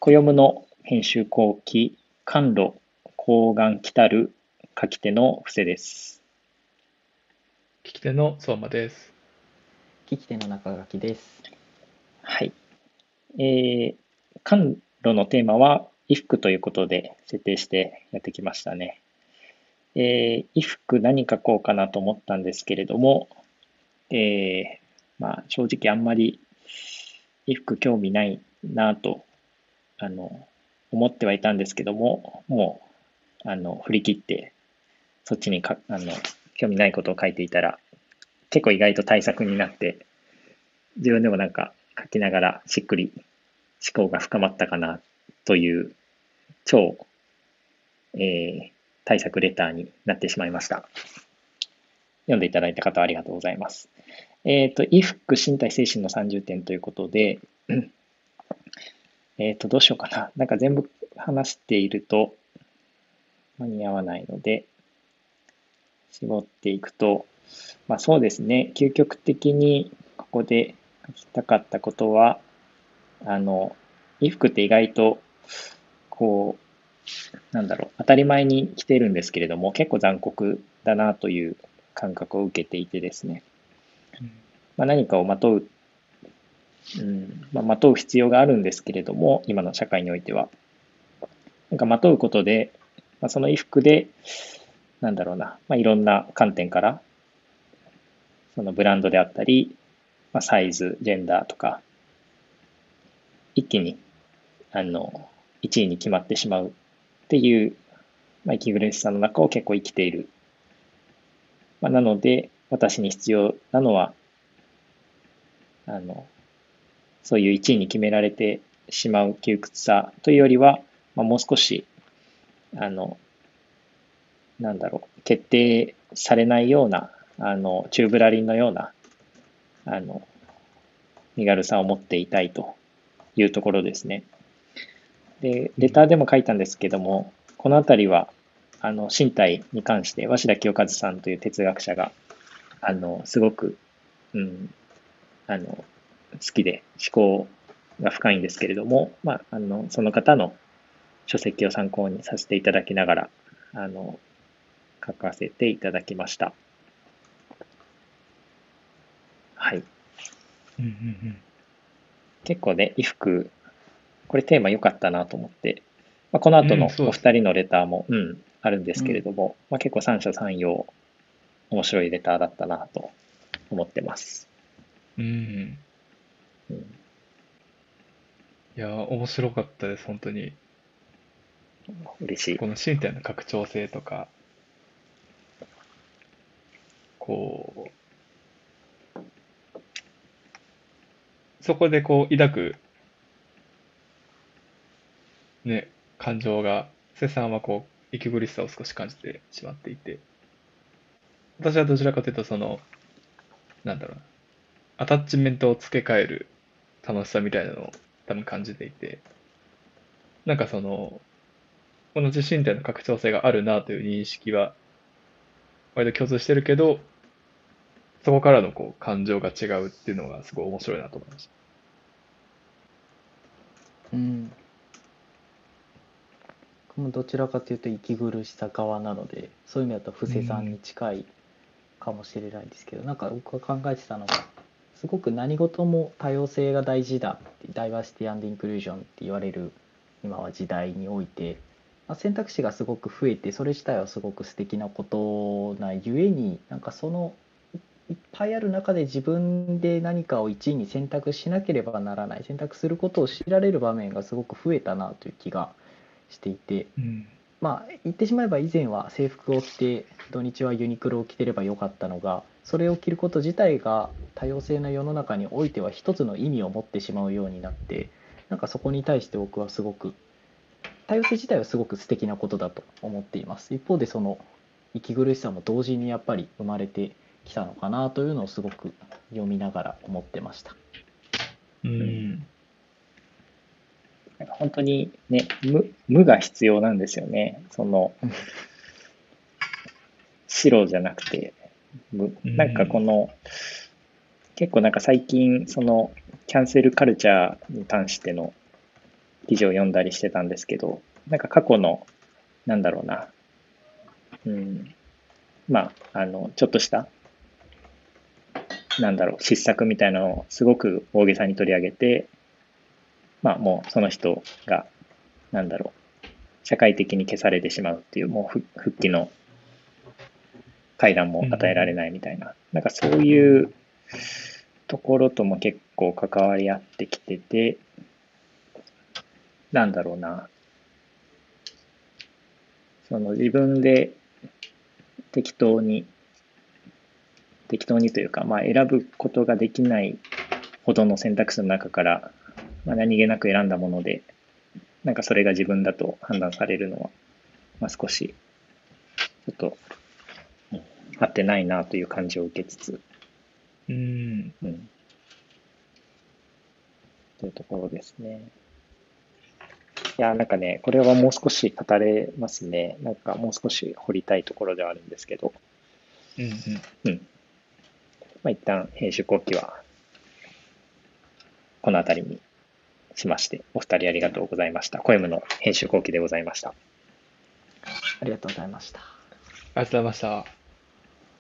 暦の編集後期、甘露、抗がん来たる書き手の伏せです。聞き手の相馬です。聞き手の中垣です。はい。えー、甘露のテーマは衣服ということで設定してやってきましたね。えー、衣服何書こうかなと思ったんですけれども、えー、まあ正直あんまり衣服興味ないなと、あの、思ってはいたんですけども、もう、あの、振り切って、そっちにか、あの、興味ないことを書いていたら、結構意外と対策になって、自分でもなんか書きながらしっくり思考が深まったかなという超、えー対策レターになってしまいました。読んでいただいた方ありがとうございます。えっ、と、衣服、身体、精神の30点ということで、えっと、どうしようかな。なんか全部話していると間に合わないので、絞っていくと、まあそうですね、究極的にここで書きたかったことは、あの、衣服って意外と、こう、なんだろう、当たり前に着てるんですけれども、結構残酷だなという感覚を受けていてですね、まあ、何かをまとう、うんまあ、まとう必要があるんですけれども、今の社会においては。なんかまとうことで、まあ、その衣服で、なんだろうな、まあ、いろんな観点から、そのブランドであったり、まあ、サイズ、ジェンダーとか、一気に、あの、1位に決まってしまうっていう、まあ、息苦しさの中を結構生きている。まあ、なので、私に必要なのは、あの、そういう1位に決められてしまう窮屈さというよりは、まあ、もう少し、あの、なんだろう、決定されないような、あの、チューブラリンのような、あの、身軽さを持っていたいというところですね。で、レターでも書いたんですけども、このあたりは、あの、身体に関して、鷲田清和さんという哲学者が、あの、すごく、うん、あの、好きで思考が深いんですけれども、まあ、あの、その方の書籍を参考にさせていただきながら、あの、書かせていただきました。はい。うんうん結構ね、衣服、これテーマ良かったなと思って、まあ、この後のお二人のレターも、うん、あるんですけれども、まあ、結構三者三様、面白いレターだったなと思ってます。うん。うん。うん、いやー、面白かったです、本当に。嬉しいこ。の身体の拡張性とか、こう、そこでこう抱く、ね、感情が、瀬さんはこう、息苦しさを少し感じてしまっていて、私はどちらかというと、その、なんだろうな、アタッチメントを付け替える楽しさみたいなのを多分感じていて、なんかその、同じ身体の拡張性があるなという認識は割と共通してるけど、そこからのこう感情が違うっていうのがすごい面白いなと思いました。うん。僕もどちらかというと息苦しさ側なので、そういう意味だと布施さんに近いかもしれないですけど、なんか僕が考えてたのが、すごく何事も多様性が大事だ、ダイバーシティインクルージョンって言われる今は時代において、まあ、選択肢がすごく増えて、それ自体はすごく素敵なことなゆえに、なんかそのいっぱいある中で自分で何かを1位に選択しなければならない選択することを強いられる場面がすごく増えたなという気がしていて。まあ言ってしまえば以前は制服を着て土日はユニクロを着てればよかったのがそれを着ること自体が多様性な世の中においては一つの意味を持ってしまうようになってなんかそこに対して僕はすごく多様性自体はすごく素敵なことだと思っています一方でその息苦しさも同時にやっぱり生まれてきたのかなというのをすごく読みながら思ってました。うん。なんか本当にね、無無が必要なんですよね。そのうん、白じゃなくて、無うん。なんかこの、結構なんか最近、その、キャンセルカルチャーに関しての、記事を読んだりしてたんですけど、なんか過去の、なんだろうな、うん、まあ、あの、ちょっとした、なんだろう、失策みたいなのをすごく大げさに取り上げて、まあもうその人が、なんだろう、社会的に消されてしまうっていう、もう復帰の階段も与えられないみたいな、なんかそういうところとも結構関わり合ってきてて、なんだろうな、その自分で適当に、適当にというか、まあ選ぶことができないほどの選択肢の中から、まあ、何気なく選んだもので、なんかそれが自分だと判断されるのは、まあ、少し、ちょっと、うん合ってないなという感じを受けつつ、うん。うん。というところですね。いや、なんかね、これはもう少し語れますね。なんかもう少し掘りたいところではあるんですけど、うんうん。まあ、一旦編集後期は、この辺りにしまして、お二人ありがとうございました。コエムの編集後期でございました。ありがとうございました。ありがとうございました。